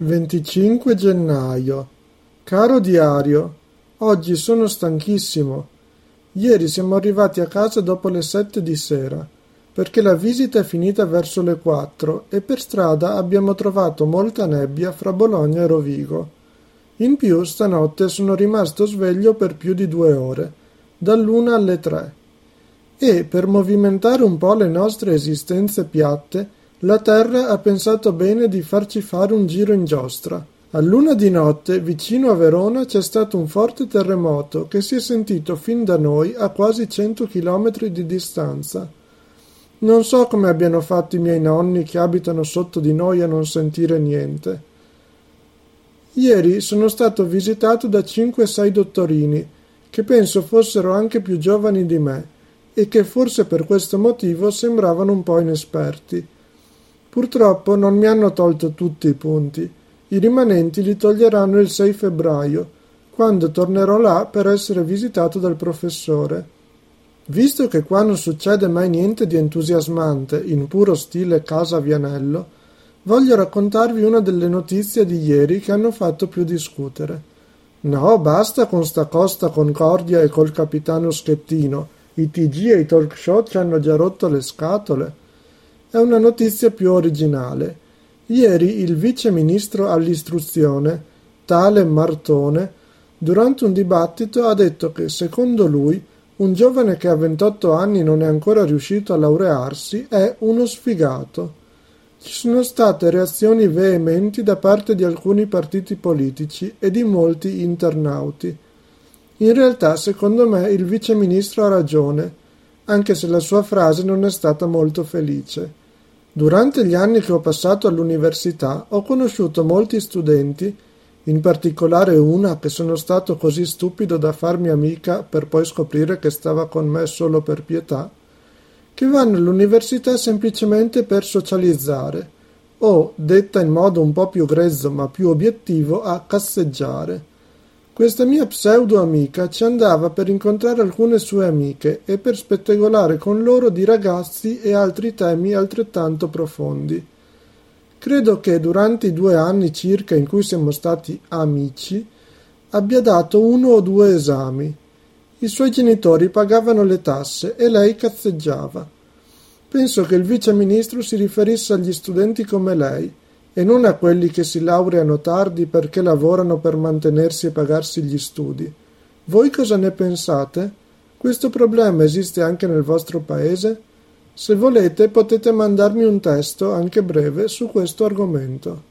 25 gennaio. Caro diario, oggi sono stanchissimo. Ieri siamo arrivati a casa dopo le sette di sera, perché la visita è finita verso le quattro e per strada abbiamo trovato molta nebbia fra Bologna e Rovigo. In più stanotte sono rimasto sveglio per più di due ore, dall'una alle tre. E per movimentare un po' le nostre esistenze piatte, la Terra ha pensato bene di farci fare un giro in giostra. A luna di notte, vicino a Verona, c'è stato un forte terremoto che si è sentito fin da noi a quasi cento chilometri di distanza. Non so come abbiano fatto i miei nonni che abitano sotto di noi a non sentire niente. Ieri sono stato visitato da cinque sei dottorini, che penso fossero anche più giovani di me, e che forse per questo motivo sembravano un po' inesperti. Purtroppo non mi hanno tolto tutti i punti. I rimanenti li toglieranno il 6 febbraio, quando tornerò là per essere visitato dal professore. Visto che qua non succede mai niente di entusiasmante, in puro stile Casa Vianello, voglio raccontarvi una delle notizie di ieri che hanno fatto più discutere. No, basta con sta Costa Concordia e col capitano Schettino. I TG e i talk show ci hanno già rotto le scatole è una notizia più originale. Ieri il vice ministro all'istruzione, tale Martone, durante un dibattito ha detto che, secondo lui, un giovane che a 28 anni non è ancora riuscito a laurearsi è uno sfigato. Ci sono state reazioni veementi da parte di alcuni partiti politici e di molti internauti. In realtà, secondo me, il vice ministro ha ragione, anche se la sua frase non è stata molto felice. Durante gli anni che ho passato all'università ho conosciuto molti studenti, in particolare una che sono stato così stupido da farmi amica per poi scoprire che stava con me solo per pietà, che vanno all'università semplicemente per socializzare o, detta in modo un po' più grezzo ma più obiettivo, a casseggiare. Questa mia pseudo-amica ci andava per incontrare alcune sue amiche e per spettegolare con loro di ragazzi e altri temi altrettanto profondi. Credo che durante i due anni circa in cui siamo stati amici abbia dato uno o due esami. I suoi genitori pagavano le tasse e lei cazzeggiava. Penso che il vice ministro si riferisse agli studenti come lei, e non a quelli che si laureano tardi perché lavorano per mantenersi e pagarsi gli studi. Voi cosa ne pensate? Questo problema esiste anche nel vostro paese? Se volete potete mandarmi un testo, anche breve, su questo argomento.